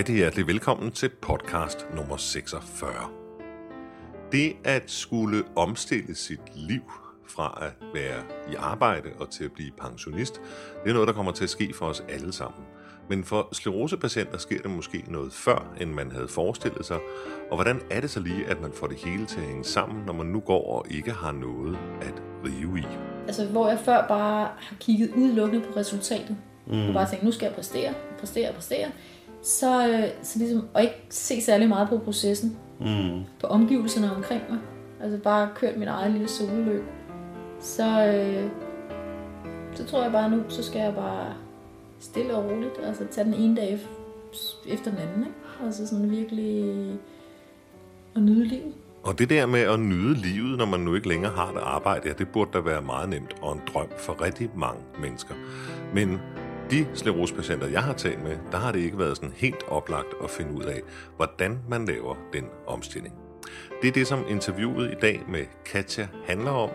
rigtig hjertelig velkommen til podcast nummer 46. Det at skulle omstille sit liv fra at være i arbejde og til at blive pensionist, det er noget, der kommer til at ske for os alle sammen. Men for sklerosepatienter sker det måske noget før, end man havde forestillet sig. Og hvordan er det så lige, at man får det hele til at hænge sammen, når man nu går og ikke har noget at rive i? Altså, hvor jeg før bare har kigget udelukkende på resultatet. Mm. Og bare tænkt, nu skal jeg præstere, præstere, præstere. Så, øh, så ligesom, og ikke se særlig meget på processen. Mm. På omgivelserne omkring mig. Altså bare kørt min eget lille sololøb. Så, øh, så tror jeg bare nu, så skal jeg bare stille og roligt. Altså tage den ene dag efter den anden. Ikke? Altså sådan virkelig at nyde livet. Og det der med at nyde livet, når man nu ikke længere har det arbejde, ja, det burde da være meget nemt og en drøm for rigtig mange mennesker. Men de sklerosepatienter, jeg har talt med, der har det ikke været sådan helt oplagt at finde ud af, hvordan man laver den omstilling. Det er det, som interviewet i dag med Katja handler om,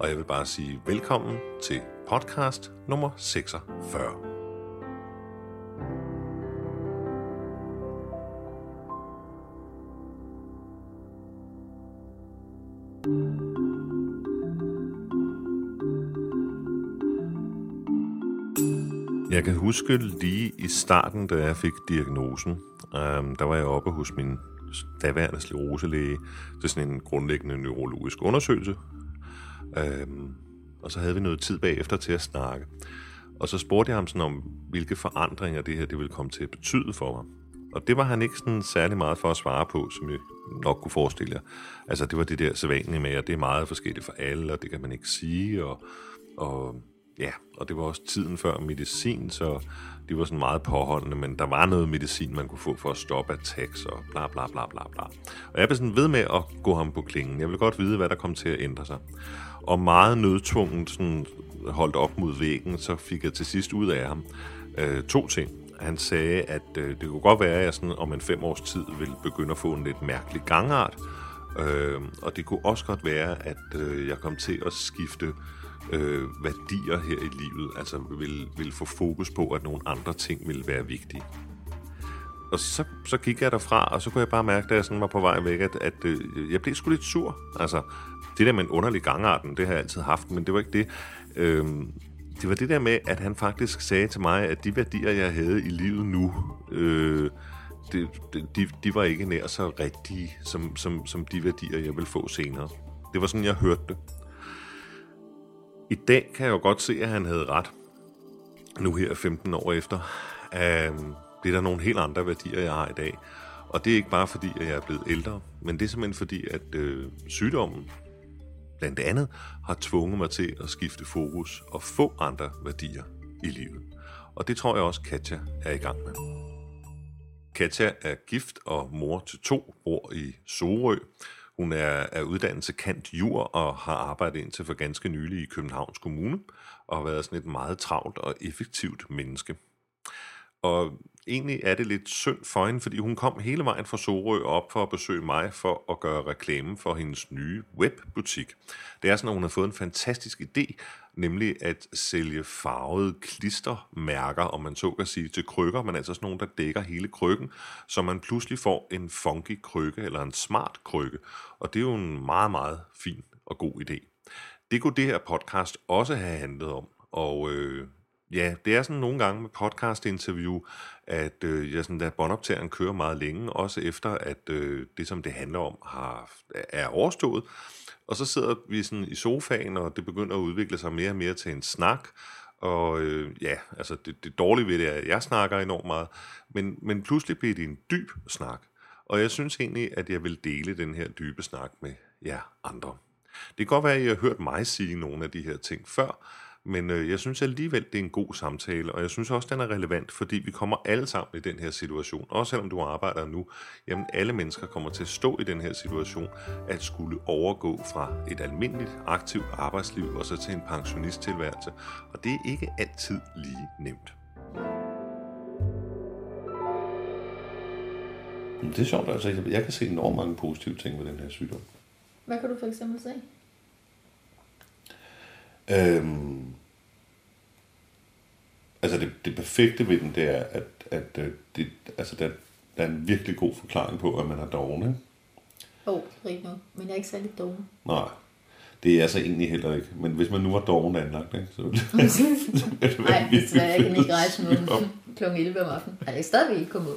og jeg vil bare sige velkommen til podcast nummer 46. kan huske lige i starten, da jeg fik diagnosen, øhm, der var jeg oppe hos min daværende skleroselæge til sådan en grundlæggende neurologisk undersøgelse. Øhm, og så havde vi noget tid bagefter til at snakke. Og så spurgte jeg ham sådan om, hvilke forandringer det her det ville komme til at betyde for mig. Og det var han ikke sådan særlig meget for at svare på, som jeg nok kunne forestille jer. Altså det var det der sædvanlige med, at det er meget forskelligt for alle, og det kan man ikke sige, og, og ja, og det var også tiden før medicin, så det var sådan meget påholdende, men der var noget medicin, man kunne få for at stoppe attacks og bla bla bla bla bla. Og jeg blev sådan ved med at gå ham på klingen. Jeg ville godt vide, hvad der kom til at ændre sig. Og meget nødtvunget sådan holdt op mod væggen, så fik jeg til sidst ud af ham øh, to ting. Han sagde, at øh, det kunne godt være, at jeg sådan om en fem års tid ville begynde at få en lidt mærkelig gangart. Øh, og det kunne også godt være, at øh, jeg kom til at skifte øh, værdier her i livet, altså vil, vil få fokus på, at nogle andre ting vil være vigtige. Og så, så gik jeg derfra, og så kunne jeg bare mærke, da jeg sådan var på vej væk, at, at øh, jeg blev sgu lidt sur. Altså, det der med en underlig gangarten, det har jeg altid haft, men det var ikke det. Øh, det var det der med, at han faktisk sagde til mig, at de værdier, jeg havde i livet nu, øh, de, de, de var ikke nær så rigtige, som, som, som de værdier, jeg vil få senere. Det var sådan, jeg hørte det. I dag kan jeg jo godt se, at han havde ret. Nu her 15 år efter. Øh, det er der nogle helt andre værdier, jeg har i dag. Og det er ikke bare fordi, at jeg er blevet ældre, men det er simpelthen fordi, at øh, sygdommen blandt andet har tvunget mig til at skifte fokus og få andre værdier i livet. Og det tror jeg også, Katja er i gang med. Katja er gift og mor til to, bor i Sorø, hun er, af uddannet til kant jur og har arbejdet indtil for ganske nylig i Københavns Kommune og har været sådan et meget travlt og effektivt menneske. Og egentlig er det lidt synd for hende, fordi hun kom hele vejen fra Sorø op for at besøge mig for at gøre reklame for hendes nye webbutik. Det er sådan, at hun har fået en fantastisk idé, nemlig at sælge farvede klistermærker, om man så kan sige, til krykker, men altså sådan nogle, der dækker hele krykken, så man pludselig får en funky krykke eller en smart krykke. Og det er jo en meget, meget fin og god idé. Det kunne det her podcast også have handlet om, og øh, Ja, det er sådan nogle gange med podcast-interview, at øh, jeg sådan, at båndoptageren kører meget længe, også efter at øh, det, som det handler om, har, er overstået. Og så sidder vi sådan i sofaen, og det begynder at udvikle sig mere og mere til en snak. Og øh, ja, altså det, det dårlige ved det er, at jeg snakker enormt meget, men, men pludselig bliver det en dyb snak. Og jeg synes egentlig, at jeg vil dele den her dybe snak med jer andre. Det kan godt være, at I har hørt mig sige nogle af de her ting før, men øh, jeg synes alligevel, det er en god samtale, og jeg synes også, den er relevant, fordi vi kommer alle sammen i den her situation. Også selvom du arbejder nu, jamen alle mennesker kommer til at stå i den her situation, at skulle overgå fra et almindeligt aktivt arbejdsliv og så til en pensionisttilværelse. Og det er ikke altid lige nemt. Det er sjovt, altså jeg kan se enormt mange positive ting ved den her sygdom. Hvad kan du for eksempel se? Øhm, altså det, det perfekte ved den, det er, at, at øh, det, altså der, der er en virkelig god forklaring på, at man er doven, ikke? Åh, oh, rigtig. Men jeg er ikke særlig doven. Nej, det er jeg så egentlig heller ikke. Men hvis man nu var doven anlagt, ikke? Så ville det, så ville det være Nej, desværre, jeg kan ikke rejse fedt. kl. 11 om aftenen. Nej, jeg er stadigvæk ikke kommet ud.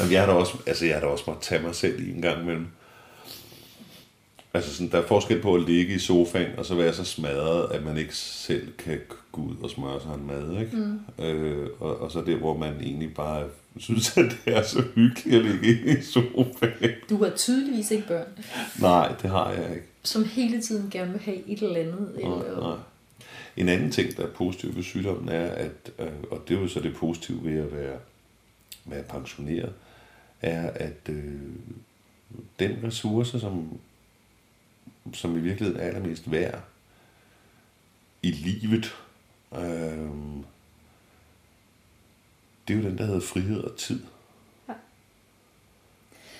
Jamen, jeg har da også, altså, jeg har da også måttet tage mig selv i en gang imellem. Altså, sådan, der er forskel på at ligge i sofaen, og så være så smadret, at man ikke selv kan gå ud og smøre sig en mad, ikke? Mm. Øh, og, og så det, hvor man egentlig bare synes, at det er så hyggeligt at ligge i sofaen. Du har tydeligvis ikke børn, Nej, det har jeg ikke. som hele tiden gerne vil have et eller andet. Nej, Eller, nej. En anden ting, der er positiv ved sygdommen, er, at, øh, og det er jo så det positive ved at være, være pensioneret, er, at øh, den ressource, som, som i virkeligheden er allermest værd i livet, øh, det er jo den, der hedder frihed og tid. Ja.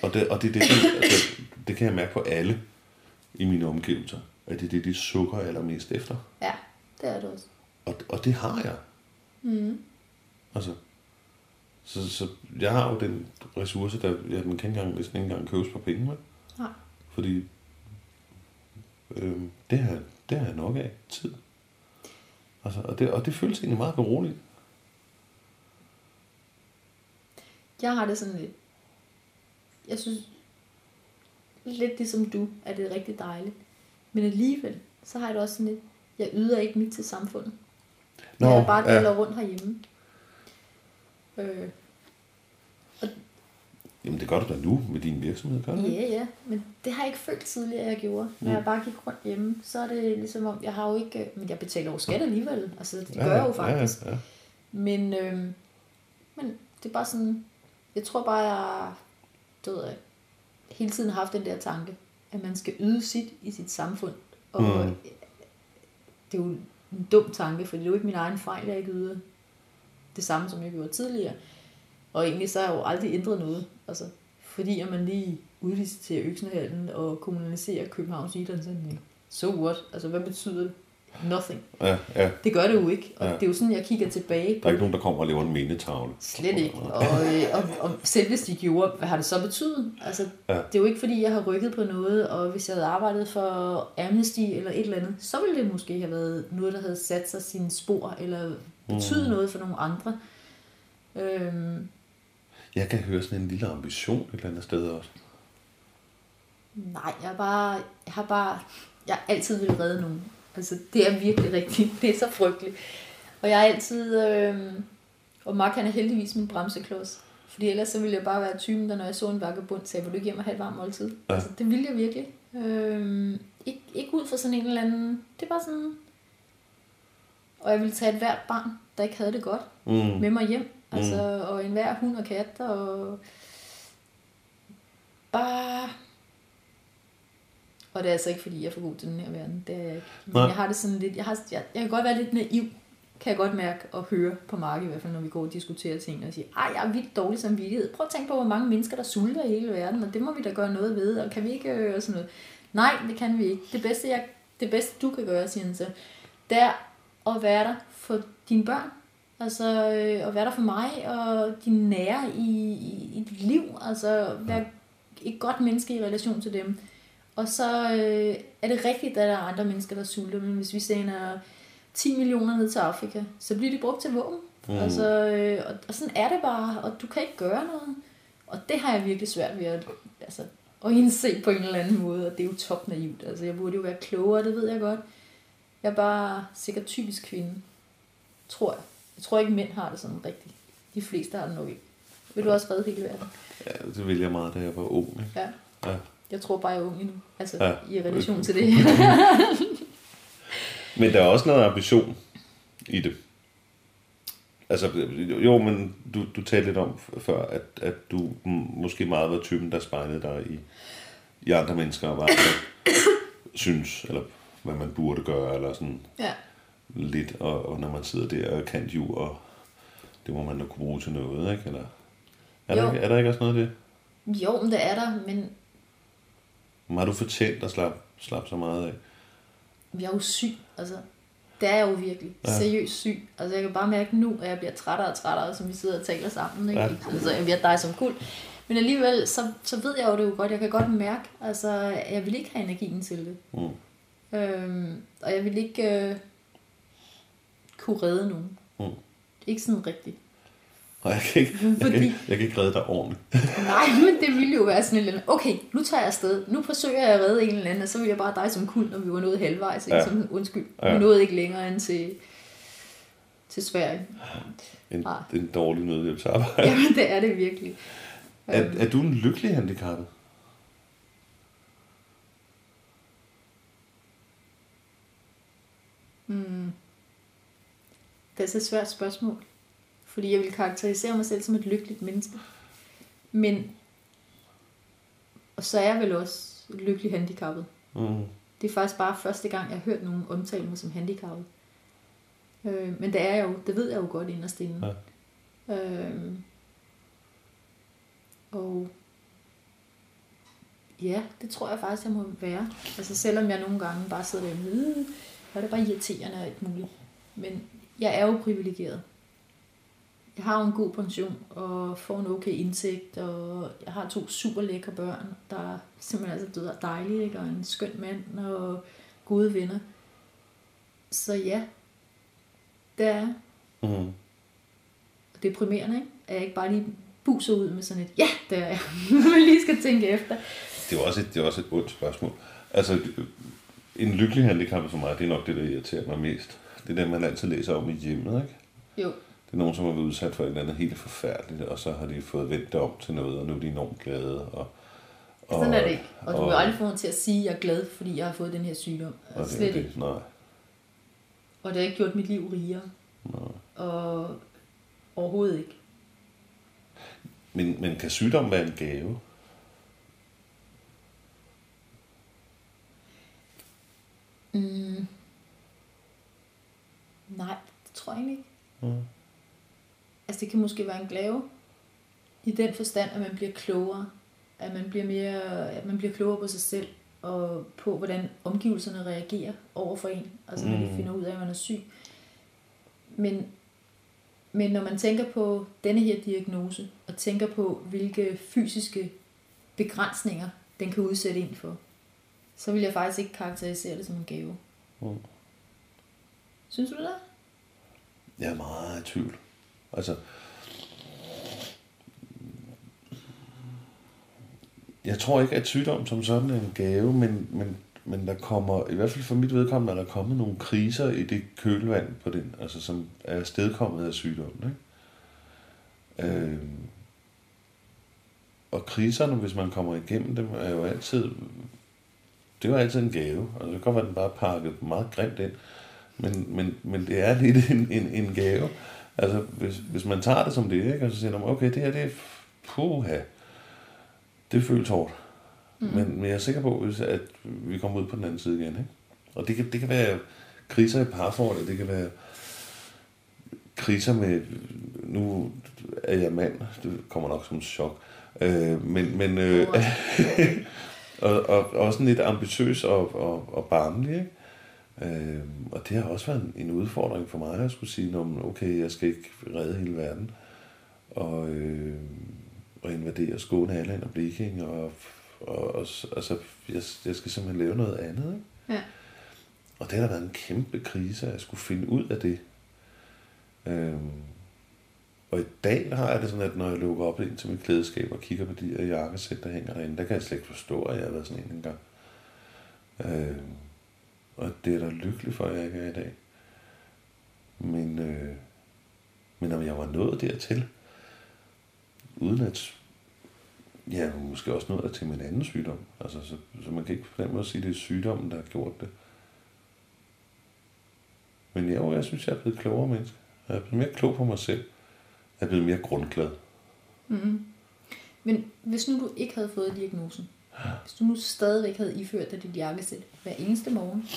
Og det, og det, det, det, altså, det kan jeg mærke på alle i mine omgivelser, at det er det, de sukker allermest efter. Ja, det er det også. Og, og det har jeg. Mm. Altså, så, så jeg har jo den ressource, der jeg den kan ikke engang, næsten ikke engang købes på penge med. Nej. Fordi øh, det, har, det har jeg nok af tid. Altså, og, det, og det føles egentlig meget beroligt. Jeg har det sådan lidt... Jeg synes lidt ligesom du, at det er rigtig dejligt. Men alligevel, så har jeg det også sådan lidt... Jeg yder ikke mit til samfundet. Nå, Nå, jeg bare ja. gælder rundt herhjemme. Øh, Jamen det gør du da nu med din virksomhed, gør du? Ja, ja, men det har jeg ikke følt tidligere, jeg gjorde. Når jeg bare gik rundt hjemme, så er det ligesom om, jeg har jo ikke, men jeg betaler jo skat alligevel. Altså, det gør jeg jo faktisk. Ja, ja. Men, øhm, men det er bare sådan, jeg tror bare, jeg det ved jeg, hele tiden har haft den der tanke, at man skal yde sit i sit samfund. Og Mm. det er jo en dum tanke, for det er jo ikke min egen fejl, at jeg ikke yder det samme, som jeg gjorde tidligere. Og egentlig så har jeg jo aldrig ændret noget. Altså, fordi at man lige udliciterer Øksenhallen og kommunaliserer Københavns Idrætsanlæg. So what? Altså, hvad betyder det? Nothing. ja, ja. Det gør det jo ikke. Og Ja. det er jo sådan, jeg kigger tilbage Der på er ikke nogen, der kommer og laver en mindetavle. Slet ikke. Og, øh, og, og selv hvis de gjorde, hvad har det så betydet? Altså, ja. Det er jo ikke, fordi jeg har rykket på noget, og hvis jeg havde arbejdet for Amnesty eller et eller andet, så ville det måske have været noget, der havde sat sig sine spor, eller betydet mm. noget for nogle andre. Øhm, Jeg kan høre sådan en lille ambition et eller andet sted også. nej, jeg, bare, jeg har bare... Jeg har altid vil redde nogen. Altså, det er virkelig rigtigt. Det er så frygteligt. Og jeg er altid... Øh, og Mark han er heldigvis min bremseklods. Fordi ellers så ville jeg bare være typen, der når jeg så en vagabund, sagde, vil du ikke hjem og have et varmt måltid? Ja. Altså, det ville jeg virkelig. Øh, ikke, ikke ud fra sådan en eller anden... Det er bare sådan... Og jeg ville tage et hvert barn, der ikke havde det godt, Mm. med mig hjem. Altså, og enhver hund og kat, og bare... Og det er altså ikke, fordi jeg er for god til den her verden. Det er jeg ikke. Men Nej. jeg har det sådan lidt... Jeg, har, jeg, jeg kan godt være lidt naiv, kan jeg godt mærke og høre på Mark i hvert fald, når vi går og diskuterer ting og siger, ej, jeg er vildt dårlig samvittighed. Prøv at tænke på, hvor mange mennesker, der sulter i hele verden, og det må vi da gøre noget ved, og kan vi ikke øh, og sådan noget. Nej, det kan vi ikke. Det bedste, jeg, det bedste du kan gøre, siger han så, det er at være der for dine børn. Altså øh, at være der for mig og dine nære i, i, i dit liv. Altså være et godt menneske i relation til dem. Og så øh, er det rigtigt, at der er andre mennesker, der sulter. Men hvis vi sender 10 millioner ned til Afrika, så bliver de brugt til våben. Mm. Altså, øh, og, og sådan er det bare. Og du kan ikke gøre noget. Og det har jeg virkelig svært ved at, altså, at indse på en eller anden måde. Og det er jo topnaivt. Altså, jeg burde jo være klogere, det ved jeg godt. Jeg er bare sikkert typisk kvinde. Tror jeg. Jeg tror ikke, mænd har det sådan rigtigt. De fleste har det nok ikke. Vil du også redde hele verden? Ja, det ville jeg meget, da jeg var ung. Ikke? Ja. Ja. Jeg tror bare, jeg er ung endnu. Altså, Ja. i relation til det. Men der er også noget ambition i det. Altså, jo, men du, du talte lidt om før, at, at du måske meget var typen, der spejlede dig i, i andre mennesker, og andre synes, eller hvad man burde gøre, eller sådan ja. Lidt, og, og når man sidder der og kan ju, og det må man da kunne bruge til noget, ikke? Eller, er, der, Jo. ikke- er der ikke også noget af det? Jo, men det er der, men Men Har du fortjent at slappe slap så meget af? jeg er jo syg. Altså, det er jeg jo virkelig. Ja. Seriøst syg. Altså, jeg kan bare mærke nu, at jeg bliver trættere og trættere, som vi sidder og taler sammen. Ikke? Ja. Altså, jeg bliver dig som kul. Men alligevel, så, så ved jeg jo det jo godt. Jeg kan godt mærke, altså, jeg vil ikke have energien til det. Mm. Øhm, og jeg vil ikke øh, kunne redde nogen. Mm. Ikke sådan rigtigt. Og jeg kan, ikke, jeg, kan, Fordi- jeg kan ikke redde dig ordentligt. Nej, men det ville jo være sådan anden, okay, nu tager jeg afsted. Nu forsøger jeg at redde en eller anden, og så vil jeg bare dig som kul, når vi var nået halvvejs. Ikke? Ja. Som, undskyld, Ja. vi nåede ikke længere end til, til Sverige. En, Nej. en dårlig nødhjælpsarbejde. Jamen, det er det virkelig. Er, er du en lykkelig handicappet? Det er så et svært spørgsmål. Fordi jeg vil karakterisere mig selv som et lykkeligt menneske. Men, og så er jeg vel også lykkelig handicappet. Mm. Det er faktisk bare første gang, jeg har hørt nogen omtale mig som handicappet. Øh, men det er jeg jo, det ved jeg jo godt inderst inde. Ja. Øh, og ja, det tror jeg faktisk, jeg må være. Altså selvom jeg nogle gange bare sidder der og "Øh, hvor er det bare irriterende og alt muligt. Men jeg er jo privilegeret. Jeg har jo en god pension og får en okay indtægt, og jeg har to super lækre børn, der er simpelthen altså døde dejlige, ikke? og en skøn mand og gode venner. Så ja, det er. Mm. Deprimerende, ikke? At jeg ikke bare lige buser ud med sådan et, ja, det er jeg. Man lige skal tænke efter. Det er også et, det er også et ondt spørgsmål. Altså, en lykkelig handicappet for mig, det er nok det, der irriterer mig mest. Det er det, man altid læser om i hjemmet, ikke? Jo, Det er nogen, som har været udsat for et eller andet helt forfærdeligt, og så har de fået vendt om til noget, og nu er de enormt glade. Og, og, sådan er det ikke. Og du og- vil aldrig få mig til at sige, at jeg er glad, fordi jeg har fået den her sygdom. Og Altså, det, slet det, ikke. nej, Og det har ikke gjort mit liv rigere. nej. Og overhovedet ikke. Men, men kan sygdom være en gave? Mm. Nej, det tror jeg ikke. Mm. Altså det kan måske være en gave i den forstand, at man bliver klogere. At man bliver, mere, at man bliver klogere på sig selv og på, hvordan omgivelserne reagerer over for en. Altså når de Mm. finder ud af, at man er syg. Men, men når man tænker på denne her diagnose, og tænker på, hvilke fysiske begrænsninger den kan udsætte en for, så vil jeg faktisk ikke karakterisere det som en gave. Mm. Synes du det? Jeg er meget i tvivl. Altså, jeg tror ikke, at sygdom som sådan er en gave, men, men, men der kommer, i hvert fald for mit vedkommende, er der kommet nogle kriser i det kølvand på den, altså som er stedkommet af sygdommen. Ikke? Øhm, og kriserne, hvis man kommer igennem dem, er jo altid, det er altid en gave. Altså, det kan godt være, at den bare pakket meget grimt ind, men, men, men det er lidt en, en, en gave. Altså, hvis, hvis man tager det som det, ikke? og så siger man, okay, det her, det er, puha, det føles hårdt. Mm. Men, men jeg er sikker på, hvis, at vi kommer ud på den anden side igen. Ikke? Og det kan, det kan være kriser i parforholdet, det kan være kriser med, nu er jeg mand, det kommer nok som chok, øh, men, men øh, og, og, og også lidt ambitiøs og, og, og barnlig, ikke? Øh, og det har også været en, en udfordring for mig at skulle sige, "Nå, men okay, jeg skal ikke redde hele verden, og, øh, og invadere Skåne, Halland og Bleking, og, og, og altså, jeg, jeg skal simpelthen lave noget andet, ikke? Ja. Og det har været en kæmpe krise, at jeg skulle finde ud af det. Øhm, og i dag har jeg det sådan, at når jeg lukker op ind til mit klædeskab og kigger på de her jakkesæt, der hænger derinde, der kan jeg slet ikke forstå, at jeg har været sådan en engang. Øhm, og det er da lykkelig for, at jeg ikke er i dag. Men, øh, men om jeg var nået dertil, uden at ja, måske også nået til min anden sygdom. Altså, så, så man kan ikke på den måde sige, at det er sygdommen, der har gjort det. Men jo, jeg synes, jeg er blevet klogere menneske. Jeg er blevet mere klog på mig selv. Jeg er blevet mere grundglad. Mm-hmm. Men hvis nu du ikke havde fået diagnosen, hvis du nu stadigvæk havde iført dig dit jakkesæt hver eneste morgen,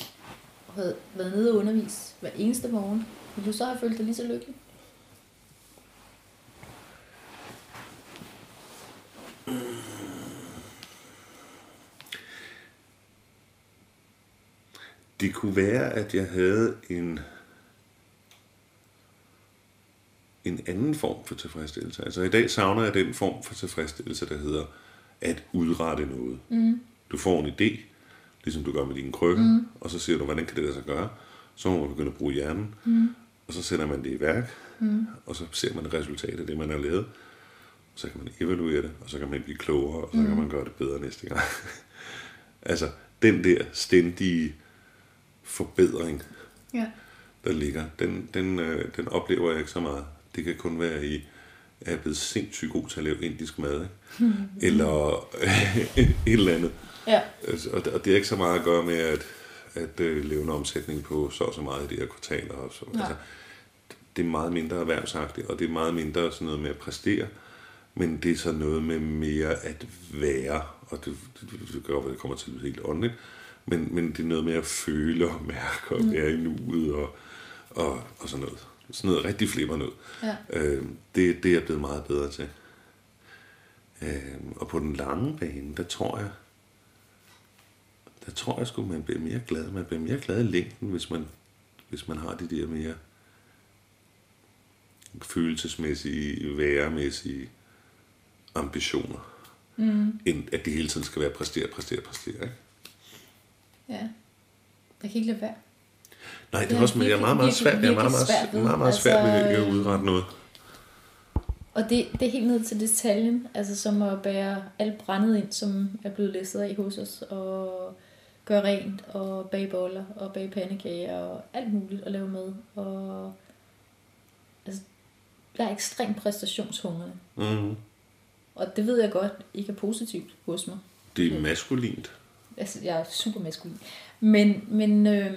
og havde været nede og undervise hver eneste morgen, ville du så have følt dig lige så lykkelig? Det kunne være, at jeg havde en, en anden form for tilfredsstillelse. Altså i dag savner jeg den form for tilfredsstillelse, der hedder at udrette noget. Mm. Du får en idé, ligesom du gør med dine krykker, mm. og så siger du, hvordan kan det lade sig gøre? Så må man begynde at bruge hjernen, mm. og så sætter man det i værk, mm. og så ser man resultatet af det, man har lavet. Så kan man evaluere det, og så kan man blive klogere, og så mm. kan man gøre det bedre næste gang. altså, den der stændige forbedring, Ja. der ligger, den, den, øh, den oplever jeg ikke så meget. Det kan kun være i, er blevet sindssygt god til at lave indisk mad, ikke? eller et eller andet. Ja. Altså, Og det, og det er ikke så meget at gøre med at, at øh, lave en omsætning på så og så meget i de her kvartaler. Og så. Nej. Altså, det er meget mindre erhvervsagtigt, og det er meget mindre sådan noget med at præstere, men det er så noget med mere at være, og det, det, det, det gør, at det kommer til at lyde helt åndeligt, men, men det er noget med at føle og mærke og være i nuet og, og, og sådan noget. Sådan noget rigtig flimmer noget. Ja. Øh, det, det er jeg blevet meget bedre til. Øh, og på den lange bane, der tror jeg, der tror jeg sgu, man bliver mere glad. Man bliver mere glad i længden, hvis man, hvis man har de der mere følelsesmæssige, væremæssige ambitioner. Mm. End at det hele tiden skal være præstere, præstere, præstere. Ikke? ja. Jeg kan ikke lade være. Nej, det er også, men jeg er meget, meget svært, jeg er meget, meget, svært meget, meget svært ved Altså, at udrette noget. Og det, det er helt ned til detaljen, altså som at bære alt brændet ind, som er blevet læsset af hos os, og gøre rent, og bage boller, og bage pandekager, og alt muligt at lave med. Og, altså, jeg er ekstremt præstationshungrende, Mm. og det ved jeg godt ikke er positivt hos mig. Det er maskulint. Altså, jeg er super maskulin. Men, men øh,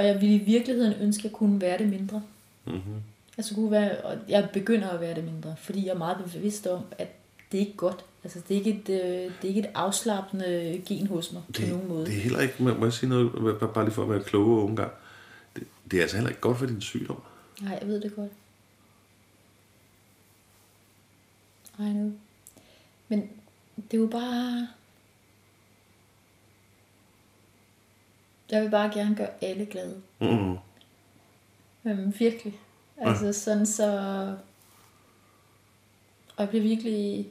og jeg ville i virkeligheden ønske, at jeg kunne være det mindre. Mm-hmm. Altså kunne være, og jeg begynder at være det mindre, fordi jeg er meget bevidst om, at det er ikke godt. Altså det er ikke et, øh, det er ikke et afslappende gen hos mig på nogen måde. Det er heller ikke, må må jeg sige noget, bare- lige for at være kloge unge gang. Det, det er altså heller ikke godt for din sygdom. Nej, jeg ved det godt. I know. Men det er jo bare... Jeg vil bare gerne gøre alle glade. Mm. Øhm, virkelig. Altså sådan så... Og jeg bliver virkelig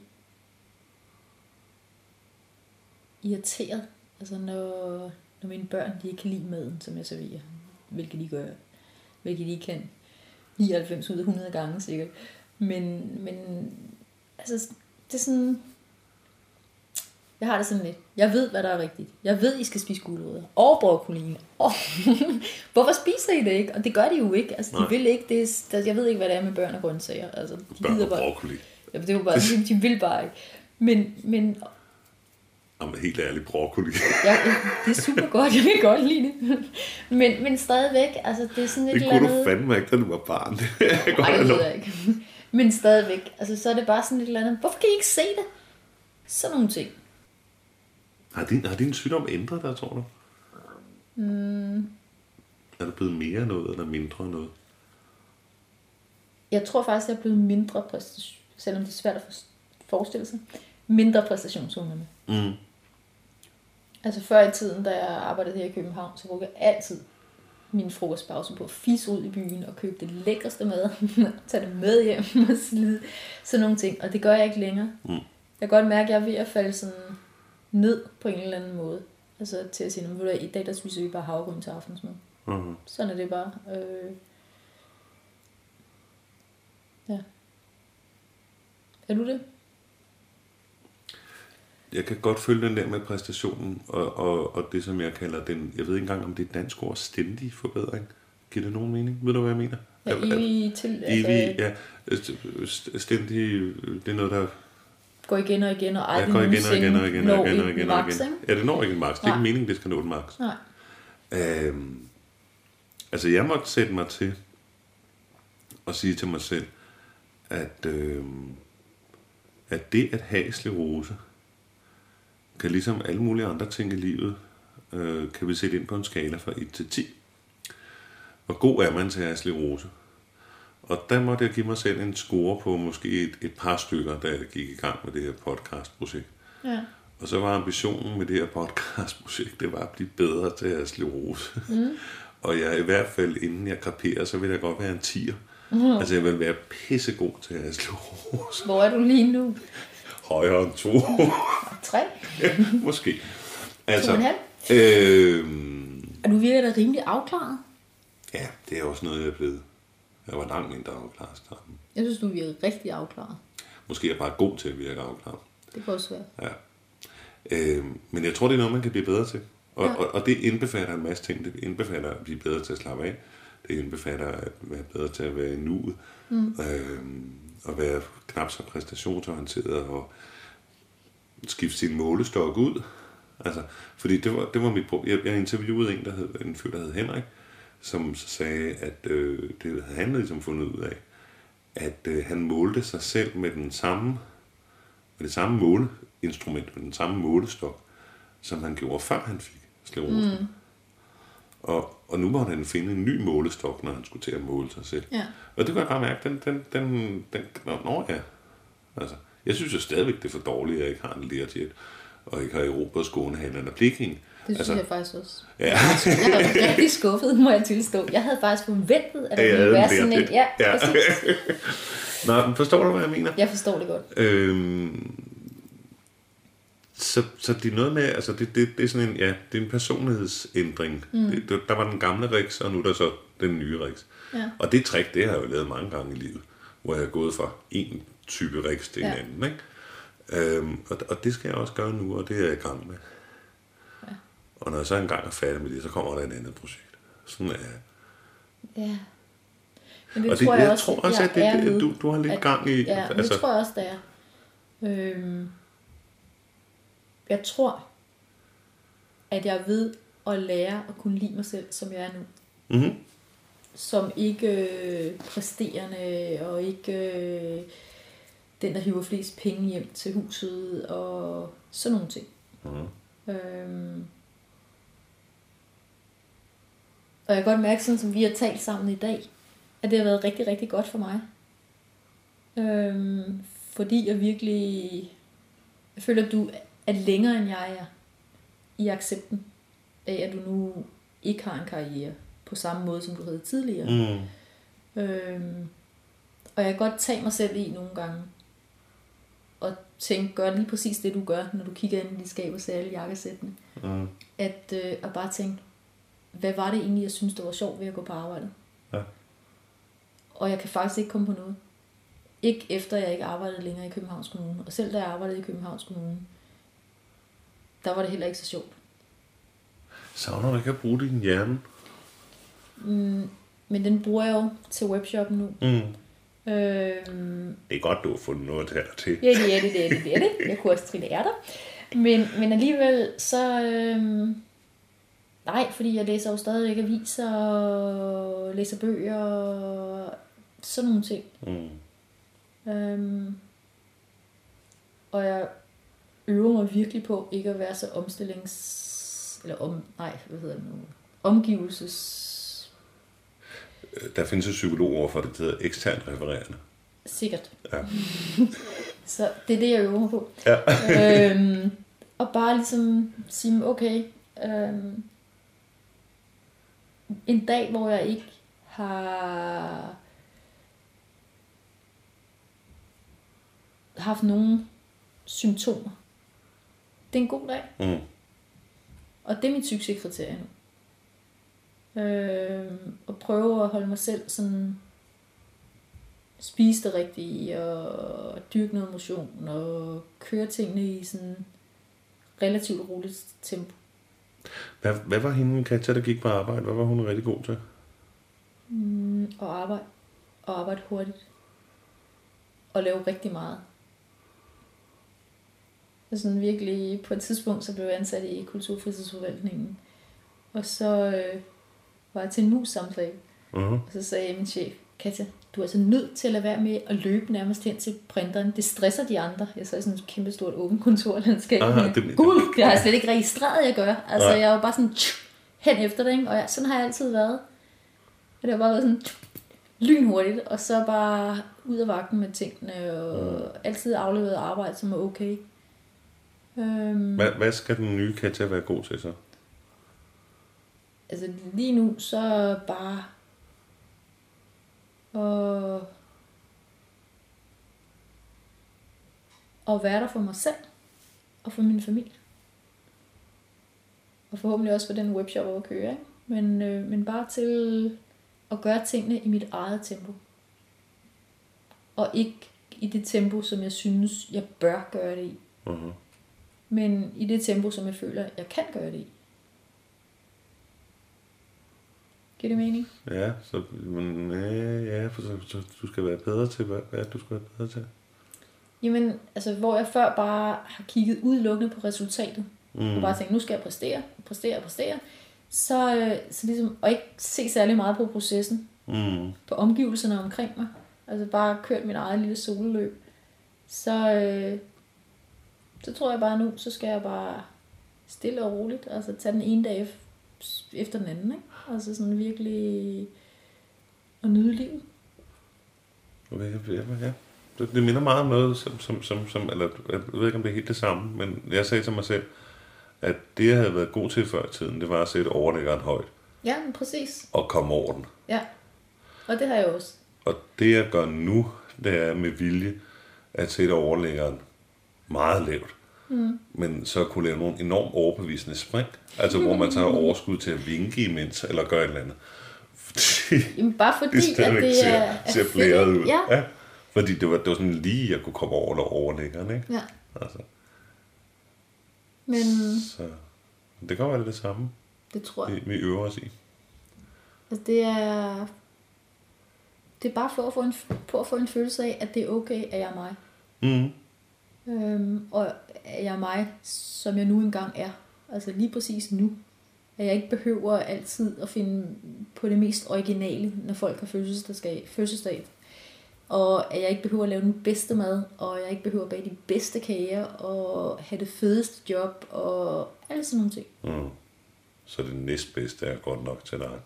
irriteret, altså når, når mine børn de ikke kan lide maden, som jeg serverer. Hvilket de gør. Hvilket de kan 99 ud af 100 gange sikkert. Men, men altså, det er sådan... Jeg har det sådan lidt. Jeg ved, hvad der er rigtigt. Jeg ved, I skal spise gulerødder. Og broccoli. Og Hvorfor spiser I det ikke? Og det gør de jo ikke. Altså, de Nej. vil ikke. Det er, jeg ved ikke, hvad det er med børn og grøntsager. Altså, de Børn og bare, broccoli. ja, det er jo bare, de, de vil bare ikke. Men, men Jamen, helt ærligt, broccoli. ja, det er super godt. Jeg kan godt lide det. Men, men stadigvæk, altså, det er sådan et Det eller kunne andet... du fandme ikke, da du var barn. Det er godt det ved jeg ikke. Men stadigvæk, altså, så er det bare sådan et eller andet... Hvorfor kan I ikke se det? Sådan nogle ting. Har din, har din sygdom ændret dig, tror du? Mm. Er du blevet mere noget, eller mindre noget? Jeg tror faktisk, jeg er blevet mindre præstation, selvom det er svært at for- forestille sig, mindre præstationshungrende. Mm. Altså før i tiden, da jeg arbejdede her i København, så brugte jeg altid min frokostpause på at fisse ud i byen og købe det lækreste mad, tage det med hjem og slide sådan nogle ting. Og det gør jeg ikke længere. Mm. Jeg kan godt mærke, at jeg er ved at falde sådan ned på en eller anden måde. Altså til at sige, "Nå, ved du i dag der spiser vi bare havregryn til aftensmad. Mm. Sådan er det bare. Øh... Ja. Er du det? Jeg kan godt følge den der med præstationen, og, og, og det som jeg kalder den, jeg ved ikke engang, om det er dansk ord, stændig forbedring. Giver det nogen mening? Ved du, hvad jeg mener? Ja, evig til, Evig, ja. st- Stændig, det er noget, der går igen og igen, og ja, aldrig går igen og igen og igen og igen og igen og max, igen. ikke? Ja, det når ikke en max. Det er ikke Nej. meningen, det skal nå en max. Nej. Øhm, altså, jeg måtte sætte mig til at sige til mig selv, at, øhm, at det at have sklerose, kan ligesom alle mulige andre ting i livet, øh, kan vi sætte ind på en skala fra 1 til 10. Hvor god er man til at have sklerose? Og der måtte jeg give mig selv en score på måske et, et par stykker, da jeg gik i gang med det her podcastprojekt. Ja. Og så var ambitionen med det her podcastprojekt, det var at blive bedre til at have sklerose. Mm. Og jeg i hvert fald, inden jeg kraperer, så vil jeg godt være en tiger. Mm. Altså, jeg vil være pissegod til at slå rose. Hvor er du lige nu? Højere end to. Tre? Måske. To Altså, halv? øhm, Og du virker da rimelig afklaret. ja, det er også noget, jeg er blevet. Jeg var langt mindre afklaret starten. Jeg synes, du virker rigtig afklaret. Måske er jeg bare god til at virke afklaret. Det kan også være. Ja. Øhm, men jeg tror, det er noget, man kan blive bedre til. Og, Ja. og, og det indbefatter en masse ting. Det indbefatter at blive bedre til at slappe af. Det indbefatter at være bedre til at være i nuet. Mm. Øhm, og være knap så præstationsorienteret og skifte sin målestok ud. Altså, fordi det var, det var mit problem. Jeg, jeg interviewede en, der hed, en fyr, der hed Henrik, som så sagde, at øh, det havde han ligesom fundet ud af, at øh, han målte sig selv med den samme med det samme måleinstrument, med den samme målestok, som han gjorde før han fik sklerose. Mm. Og, og nu måtte han finde en ny målestok, når han skulle til at måle sig selv. Ja. Og det kunne jeg bare mærke, den, den, den, den nå, nå ja. Altså, jeg synes jo stadigvæk, det er for dårligt, at jeg ikke har en Learjet, og ikke har Europa Skånehandlen og Bliking. Det synes altså, jeg faktisk også. Ja, Jeg var rigtig skuffet, må jeg tilstå. Jeg havde faktisk forventet, at Ja, der jeg ville være en sådan en... Ja, Ja. Nå, forstår du, hvad jeg mener? Jeg forstår det godt. Øhm, så, så det er noget med, altså det, det, det er sådan en, ja, det er en personlighedsændring. Mm. Det, det, der var den gamle Rex, og nu er der så den nye Rex. Ja. Og det trick, det har jeg jo lavet mange gange i livet, hvor jeg er gået fra en type Rex til en Ja. anden, ikke? Øhm, og, og det skal jeg også gøre nu, og det er jeg i gang med. Og når jeg så engang er færdig med det, så kommer der et andet projekt. Sådan er jeg. Ja. Men det, Og det- tror jeg, jeg også, tror også, jeg at det- er det- du- du har lidt gang i- Ja, altså, det tror jeg også, det er. Øhm, jeg tror, at jeg ved at lære at kunne lide mig selv, som jeg er nu. Mm-hmm. Som ikke øh, præsterende, og ikke øh, den, der hiver flest penge hjem til huset, og sådan nogle ting. Mm. Øhm, og jeg kan godt mærke, sådan som vi har talt sammen i dag, at det har været rigtig, rigtig godt for mig. Øhm, fordi jeg virkelig... Jeg føler, at du er længere, end jeg er i accepten af, at du nu ikke har en karriere på samme måde, som du havde tidligere. Mm. Øhm, og jeg kan godt tage mig selv i nogle gange. Og tænke, gør lige præcis det, du gør, når du kigger ind i dit skab og ser alle jakkesættene. Mm. At, øh, at bare tænke, hvad var det egentlig, jeg synes, der var sjovt ved at gå på arbejde? Ja. Og jeg kan faktisk ikke komme på noget. Ikke efter jeg ikke arbejdede længere i Københavns Kommune. Og selv da jeg arbejdede i Københavns Kommune, der var det heller ikke så sjovt. Savner du ikke at bruge din hjerne? Mm, men den bruger jeg jo til webshoppen nu. Mm. Øhm, Det er godt, du har fundet noget dig til. Ja, det er det, det er det, det er det. Jeg kunne også trille ærter. Men, men alligevel, så... Øhm, nej, fordi jeg læser jo stadigvæk aviser, og læser bøger, og sådan nogle ting. Mm. Øhm, og jeg øver mig virkelig på ikke at være så omstillings... Eller om... Nej, hvad hedder det nu? Omgivelses... Der findes et psykologord for det, der hedder ekstern refererende. Sikkert. Ja. Så det er det, jeg øver mig på. Ja. øhm, og bare ligesom sige, okay, øhm, en dag, hvor jeg ikke har haft nogen symptomer, det er en god dag. Mm. Og det er mit succeskriterie nu. Øhm, og prøve at holde mig selv sådan spise det rigtige og dyrke noget motion og køre tingene i sådan relativt roligt tempo. Hvad, hvad var hende, Katja, der gik på arbejde? Hvad var hun rigtig god til? Mm, og arbejde. Og arbejde hurtigt. Og lave rigtig meget. Og sådan virkelig, på et tidspunkt, så blev jeg ansat i kulturfritidsforvaltningen. Og så øh, var jeg til en mus samtale. Uh-huh. Og så sagde min chef, Katja, du er altså nødt til at lade være med at løbe nærmest hen til printeren. Det stresser de andre. Jeg så i sådan et kæmpe stort åbent kontorlandskab. Aha, det- Gud, det har jeg slet ikke registreret, jeg gør. Altså, Nej. jeg var bare sådan tsk, hen efter det, ikke? Og jeg, sådan har jeg altid været. Og det har bare været sådan tsk, lynhurtigt, og så bare ud af vagten med tingene, og mm. altid afleveret arbejde, som er okay. Øhm, Hvad, hvad skal den nye Katja være god til så? altså lige nu, så bare og, og være der for mig selv og for min familie. Og forhåbentlig også for den webshop over at køre, ikke? Men, øh, men bare til at gøre tingene i mit eget tempo. Og ikke i det tempo, som jeg synes, jeg bør gøre det i. Uh-huh. Men i det tempo, som jeg føler, jeg kan gøre det i. Giver det mening? Ja, så, men, ja, for så, så, du skal være bedre til, hvad, hvad du skal være bedre til? Jamen, altså, hvor jeg før bare har kigget udelukkende på resultatet, mm. og bare tænkt, nu skal jeg præstere, præstere, præstere, så, øh, så ligesom, og ikke se særlig meget på processen, Mm. på omgivelserne omkring mig, altså bare kørt mit eget lille sololøb, så, øh, så tror jeg bare nu, så skal jeg bare stille og roligt, altså tage den ene dag efter den anden, ikke? Altså sådan virkelig at nyde livet. Okay, ja. Det, det minder meget om noget, som, som, som, som, eller jeg ved ikke, om det er helt det samme, men jeg sagde til mig selv, at det, jeg havde været god til før i tiden, det var at sætte overlæggeren højt Ja, men præcis. og komme over den. Ja. Og det har jeg også. Og det, jeg gør nu, det er med vilje at sætte overlæggeren meget lavt. Mm. Men så kunne lave nogle enormt overbevisende spring. Altså, hvor man så har overskud til at vinke imens, eller gøre et eller andet. Fordi Jamen bare fordi, det at det ser, er, er ser blæret ud. Ja. ja. Fordi det var, det var sådan lige, jeg kunne komme over eller overlæggeren, ikke? ja. Altså, Men så det kan være det, det samme, det tror jeg. vi, vi øver os i. Altså det er... Det er bare for at, få en, på at få en følelse af, at det er okay, at jeg er mig. Mm. Øhm, og er jeg mig, som jeg nu engang er. Altså lige præcis nu. At jeg ikke behøver altid at finde på det mest originale, når folk har fødselsdag. fødselsdag. Og at jeg ikke behøver at lave den bedste mad, og jeg ikke behøver at bage de bedste kager, og have det fedeste job, og alle sådan nogle ting. Mm. Så det næstbedste er godt nok til dig.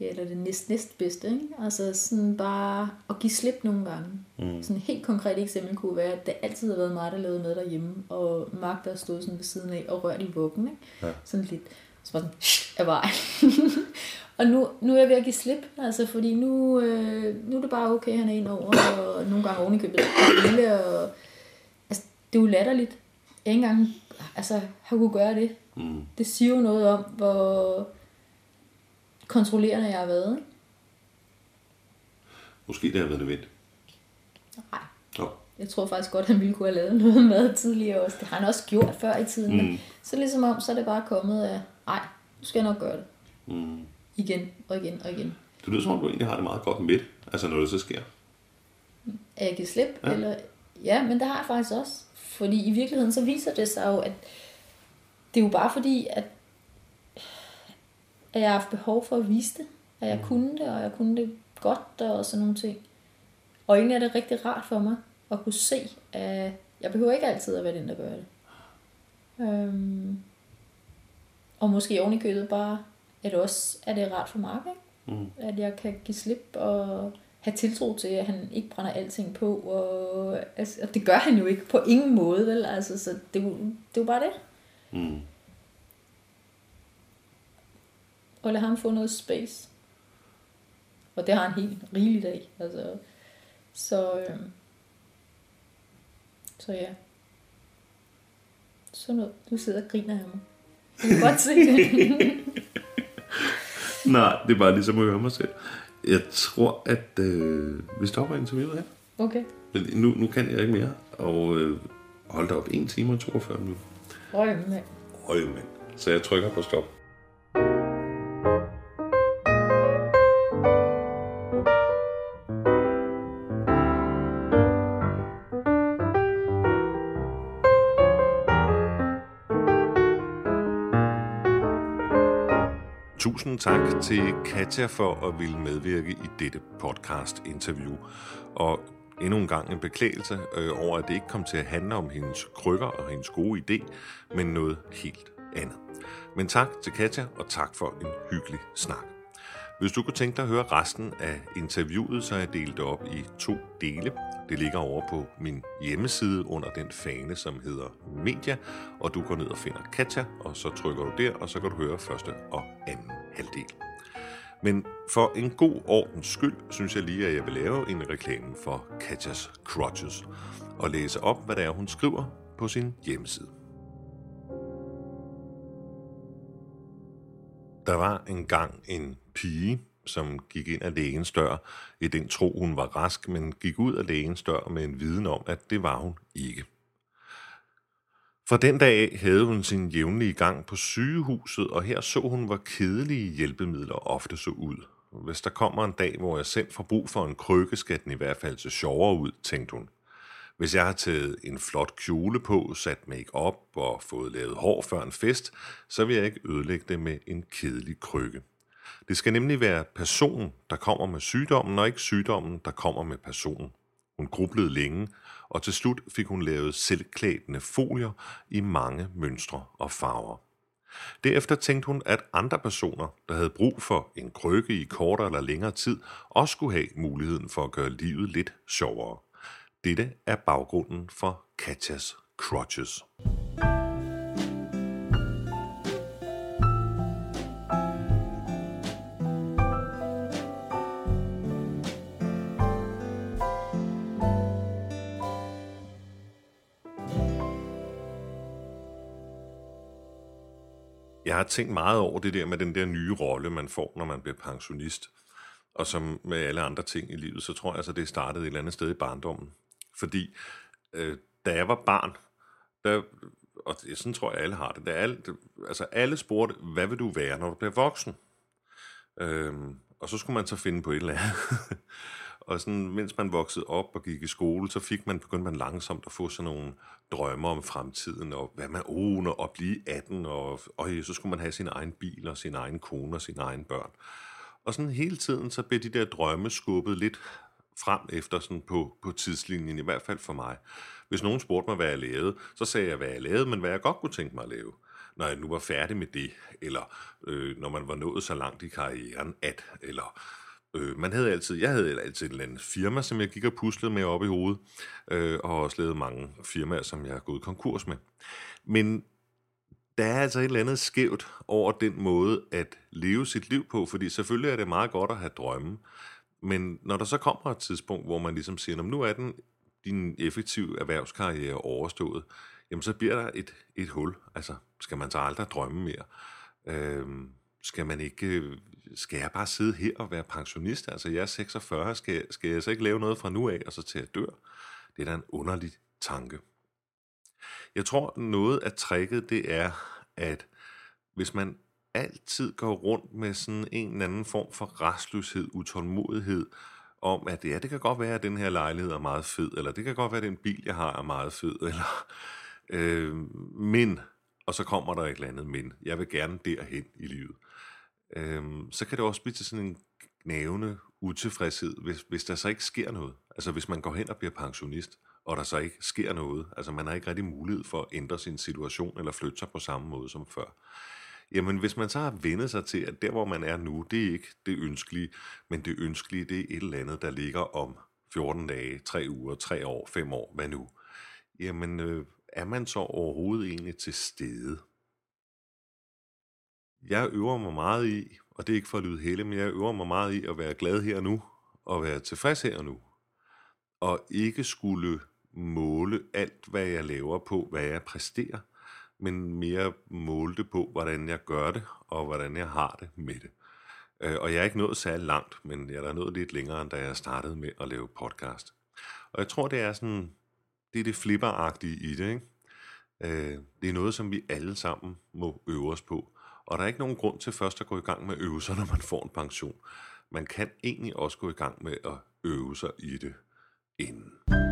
Ja, eller det næst, næst bedste, ikke? Altså sådan bare at give slip nogle gange. Mm. Sådan et helt konkret eksempel kunne være, at det altid har været mig, der lavede med derhjemme, og Mark, der stod sådan ved siden af og rørte i vuggen, ikke? Ja. Sådan lidt, så var sådan, af vejen. og nu, nu er jeg ved at give slip, altså fordi nu, øh, nu er det bare okay, han er ind over, og nogle gange oven i købet lille, og altså, det er jo latterligt. Jeg ikke engang altså, har kunne gøre det. Mm. Det siger jo noget om, hvor kontrollerende jeg har været. Ikke? Måske det har været nødvendigt. Nej, Nå. jeg tror faktisk godt, at han ville kunne have lavet noget mad tidligere også. Det har han også gjort før i tiden. Mm. Men så ligesom om, så er det bare kommet af, nej, nu skal jeg nok gøre det. Mm. Igen og igen og igen. Det lyder som om, du egentlig har det meget godt med det. Altså, når det så sker. Er jeg givet slip? Ja. Ja. Eller, ja, men det har jeg faktisk også. Fordi i virkeligheden, så viser det sig jo, at det er jo bare fordi, at, at jeg har haft behov for at vise det. At jeg kunne det, og jeg kunne det godt, og sådan nogle ting. Og egentlig er det rigtig rart for mig at kunne se, at jeg behøver ikke altid at være den, der gør det. Øhm, og måske oven i købet bare, at også er det rart for Mark, ikke? Mm. At jeg kan give slip og have tiltro til, at han ikke brænder alting på. Og, altså, og det gør han jo ikke på ingen måde, vel? Altså, så det, er det er jo bare det. Mm. Og lade ham få noget space. Og det har han helt rigeligt af. Altså, så, øh, så ja. Sådan noget. Du sidder og griner af mig. Du kan godt se det. Nej, det er bare ligesom at høre mig selv. Jeg tror, at øh, vi stopper interviewet her. Okay. Men nu, nu kan jeg ikke mere. Og øh, hold da op, 1 time og 42 minutter. Røg, mand. Øj, mand. Så jeg trykker på stop. Tak til Katja for at ville medvirke i dette podcast-interview. Og endnu en gang en beklagelse øh, over, at det ikke kom til at handle om hendes krykker og hendes gode idé, men noget helt andet. Men tak til Katja, og tak for en hyggelig snak. Hvis du kunne tænke dig at høre resten af interviewet, så er jeg delt det op i to dele. Det ligger over på min hjemmeside under den fane, som hedder Media, og du går ned og finder Katja, og så trykker du der, og så kan du høre første og anden halvdel. Men for en god ordens skyld, synes jeg lige, at jeg vil lave en reklame for Katjas Crutches og læse op, hvad det er, hun skriver på sin hjemmeside. Der var engang en pige, som gik ind ad lægens dør i den tro, hun var rask, men gik ud af lægens dør med en viden om, at det var hun ikke. Fra den dag havde hun sin jævnlige gang på sygehuset, og her så hun, hvor kedelige hjælpemidler ofte så ud. Hvis der kommer en dag, hvor jeg selv får brug for en krykke, skal den i hvert fald se sjovere ud, tænkte hun. Hvis jeg har taget en flot kjole på, sat make op og fået lavet hår før en fest, så vil jeg ikke ødelægge det med en kedelig krykke. Det skal nemlig være personen, der kommer med sygdommen, og ikke sygdommen, der kommer med personen. Hun grublede længe, og til slut fik hun lavet selvklædende folier i mange mønstre og farver. Derefter tænkte hun, at andre personer, der havde brug for en krykke i kortere eller længere tid, også skulle have muligheden for at gøre livet lidt sjovere. Dette er baggrunden for Katjas Crutches. Tænkt meget over det der med den der nye rolle, man får, når man bliver pensionist. Og som med alle andre ting i livet, så tror jeg, altså, det startede et eller andet sted i barndommen. Fordi øh, da jeg var barn, der, og sådan tror jeg, alle har det, der alle, altså alle spurgte, hvad vil du være, når du bliver voksen? Øhm, og så skulle man så finde på et eller andet. og sådan, mens man voksede op og gik i skole, så fik man, begyndte man langsomt at få sådan nogle drømme om fremtiden, og hvad man, oh, når, at blive 18, og, og øh, så skulle man have sin egen bil, og sin egen kone, og sine egne børn. Og sådan hele tiden, så blev de der drømme skubbet lidt frem efter sådan på, på tidslinjen, i hvert fald for mig. Hvis nogen spurgte mig, hvad jeg lavede, så sagde jeg, hvad jeg lavede, men hvad jeg godt kunne tænke mig at lave, når jeg nu var færdig med det, eller øh, når man var nået så langt i karrieren, at, eller øh, man havde altid, jeg havde altid et eller andet firma, som jeg gik og puslede med op i hovedet, øh, og også lavet mange firmaer, som jeg har gået konkurs med. Men der er altså et eller andet skævt over den måde at leve sit liv på, fordi selvfølgelig er det meget godt at have drømme, men når der så kommer et tidspunkt, hvor man ligesom siger, nu er den din effektive erhvervskarriere overstået, jamen så bliver der et, et hul. Altså, skal man så aldrig drømme mere? Øhm, skal man ikke, øh, skal jeg bare sidde her og være pensionist? Altså, jeg er 46, skal, skal jeg så ikke lave noget fra nu af, og så til jeg dør? Det er da en underlig tanke. Jeg tror, noget af tricket, det er, at hvis man altid går rundt med sådan en eller anden form for restløshed, utålmodighed, om at ja, det kan godt være, at den her lejlighed er meget fed, eller det kan godt være, at den bil, jeg har, er meget fed, eller øh, men, og så kommer der et eller andet men, jeg vil gerne derhen i livet. Øhm, så kan det også blive til sådan en gnævende utilfredshed, hvis, hvis der så ikke sker noget. Altså hvis man går hen og bliver pensionist, og der så ikke sker noget, altså man har ikke rigtig mulighed for at ændre sin situation, eller flytte sig på samme måde som før Jamen, hvis man så har vendet sig til, at der, hvor man er nu, det er ikke det ønskelige, men det ønskelige, det er et eller andet, der ligger om 14 dage, 3 uger, 3 år, 5 år, hvad nu? Jamen, øh, er man så overhovedet egentlig til stede? Jeg øver mig meget i, og det er ikke for at lyde hele, men jeg øver mig meget i at være glad her og nu, og være tilfreds her og nu, og ikke skulle måle alt, hvad jeg laver på, hvad jeg præsterer, men mere måle det på, hvordan jeg gør det, og hvordan jeg har det med det. Øh, og jeg er ikke nået særlig langt, men jeg er nået lidt længere, end da jeg startede med at lave podcast. Og jeg tror, det er sådan, det er det flipperagtige i det, ikke? Øh, det er noget, som vi alle sammen må øve os på. Og der er ikke nogen grund til først at gå i gang med øvelser, når man får en pension. Man kan egentlig også gå i gang med at øve sig i det inden.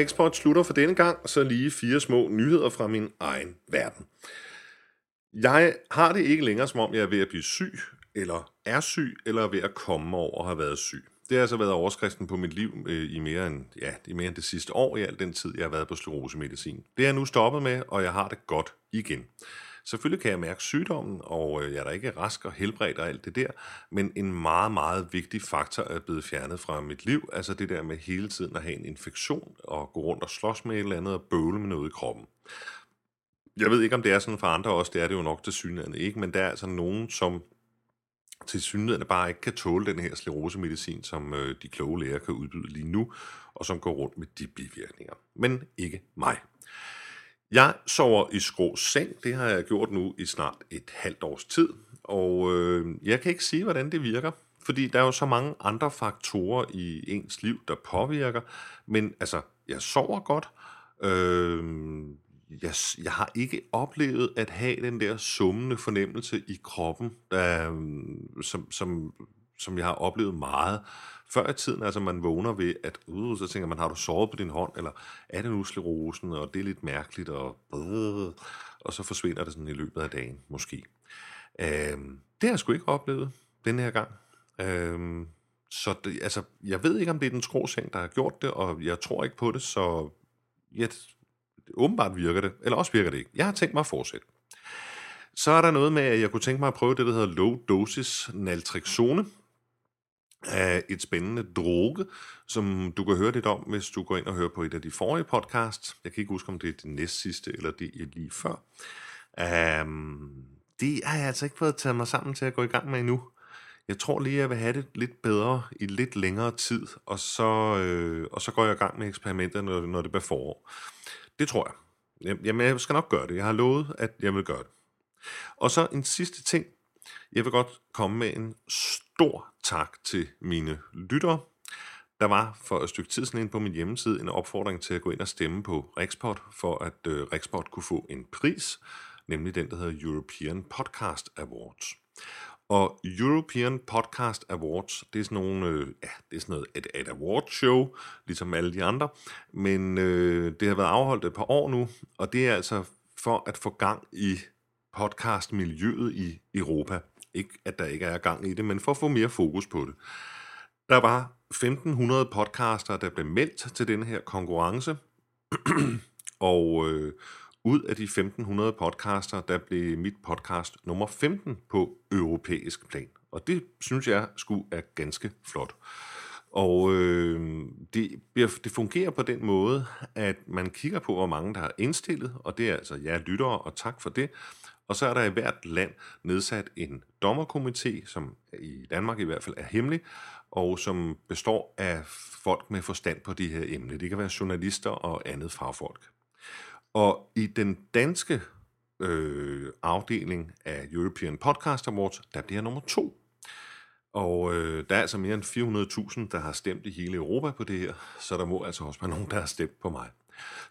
Inden slutter for denne gang, så lige fire små nyheder fra min egen verden. Jeg har det ikke længere, som om jeg er ved at blive syg, eller er syg, eller er ved at komme over og have været syg. Det har altså været overskriften på mit liv øh, i, mere end, ja, i mere end det sidste år, i al den tid, jeg har været på sklerosemedicin. Det er jeg nu stoppet med, og jeg har det godt igen. Selvfølgelig kan jeg mærke sygdommen, og øh, jeg er da ikke rask og helbredt og alt det der, men en meget, meget vigtig faktor er blevet fjernet fra mit liv, altså det der med hele tiden at have en infektion og gå rundt og slås med et eller andet og bøvle med noget i kroppen. Jeg ved ikke, om det er sådan for andre også, det er det jo nok til synligheden ikke, men der er altså nogen, som til synligheden bare ikke kan tåle den her sklerosemedicin, som øh, de kloge læger kan udbyde lige nu, og som går rundt med de bivirkninger. Men ikke mig. Jeg sover i skrå seng, det har jeg gjort nu i snart et halvt års tid, og øh, jeg kan ikke sige, hvordan det virker, fordi der er jo så mange andre faktorer i ens liv, der påvirker, men altså, jeg sover godt, øh, jeg, jeg har ikke oplevet at have den der summende fornemmelse i kroppen, der, øh, som, som, som jeg har oplevet meget før i tiden. Altså man vågner ved, at uh, så tænker man, har du sovet på din hånd, eller er det nu sklerosen, og det er lidt mærkeligt, og, uh, og så forsvinder det sådan i løbet af dagen, måske. Uh, det har jeg sgu ikke oplevet den her gang. Uh, så det, altså, jeg ved ikke, om det er den skråseng, der har gjort det, og jeg tror ikke på det, så jeg åbenbart virker det, eller også virker det ikke. Jeg har tænkt mig at fortsætte. Så er der noget med, at jeg kunne tænke mig at prøve det, der hedder low dosis naltrexone af et spændende droge, som du kan høre lidt om, hvis du går ind og hører på et af de forrige podcasts. Jeg kan ikke huske, om det er det næst sidste, eller det er lige før. Um, det har jeg altså ikke fået taget mig sammen til at gå i gang med endnu. Jeg tror lige, jeg vil have det lidt bedre i lidt længere tid, og så, øh, og så går jeg i gang med eksperimenter, når, når det bliver forår. Det tror jeg. Jamen, jeg skal nok gøre det. Jeg har lovet, at jeg vil gøre det. Og så en sidste ting. Jeg vil godt komme med en stor tak til mine lyttere. Der var for et stykke tid siden på min hjemmeside en opfordring til at gå ind og stemme på Rexport, for at øh, Rexport kunne få en pris, nemlig den, der hedder European Podcast Awards. Og European Podcast Awards, det er sådan, nogle, øh, ja, det er sådan noget, et, et award show, ligesom alle de andre, men øh, det har været afholdt et par år nu, og det er altså for at få gang i podcastmiljøet i Europa. Ikke at der ikke er gang i det, men for at få mere fokus på det. Der var 1500 podcaster, der blev meldt til denne her konkurrence, og øh, ud af de 1500 podcaster, der blev mit podcast nummer 15 på europæisk plan. Og det synes jeg skulle er ganske flot. Og øh, det, det fungerer på den måde, at man kigger på, hvor mange der har indstillet, og det er altså jer lyttere, og tak for det. Og så er der i hvert land nedsat en dommerkomité, som i Danmark i hvert fald er hemmelig, og som består af folk med forstand på de her emne. Det kan være journalister og andet fagfolk. Og i den danske øh, afdeling af European Podcast Awards, der bliver nummer to. Og øh, der er altså mere end 400.000, der har stemt i hele Europa på det her, så der må altså også være nogen, der har stemt på mig.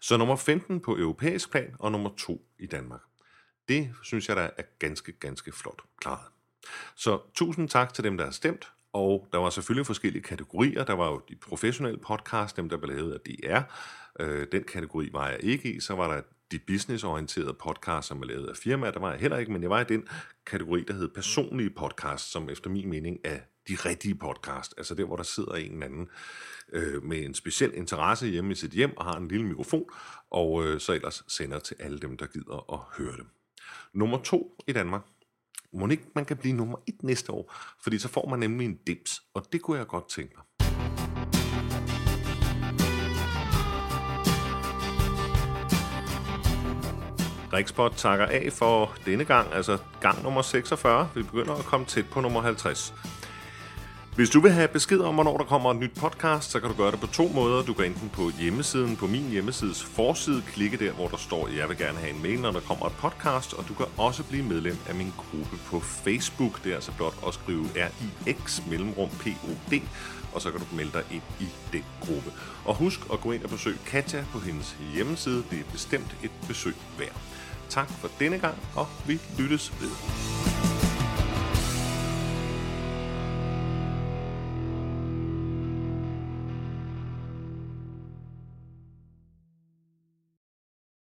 Så nummer 15 på europæisk plan, og nummer 2 i Danmark. Det synes jeg, der er ganske, ganske flot klaret. Så tusind tak til dem, der har stemt, og der var selvfølgelig forskellige kategorier. Der var jo de professionelle podcast, dem der blev lavet af DR. Øh, den kategori var jeg ikke i. Så var der de businessorienterede podcast, som er lavet af firmaer. Der var jeg heller ikke, men jeg var i den kategori, der hed personlige podcast, som efter min mening er de rigtige podcast. Altså der, hvor der sidder en eller anden øh, med en speciel interesse hjemme i sit hjem og har en lille mikrofon, og øh, så ellers sender til alle dem, der gider at høre dem. Nummer to i Danmark, må ikke man kan blive nummer et næste år, fordi så får man nemlig en dims, og det kunne jeg godt tænke mig. Rikspot takker af for denne gang, altså gang nummer 46. Vi begynder at komme tæt på nummer 50. Hvis du vil have besked om, hvornår der kommer et nyt podcast, så kan du gøre det på to måder. Du kan enten på hjemmesiden, på min hjemmesides forside, klikke der, hvor der står, jeg vil gerne have en mail, når der kommer et podcast, og du kan også blive medlem af min gruppe på Facebook. Det er altså blot at skrive RIX mellemrum POD, og så kan du melde dig ind i den gruppe. Og husk at gå ind og besøge Katja på hendes hjemmeside. Det er bestemt et besøg værd. Tak for denne gang, og vi lyttes ved.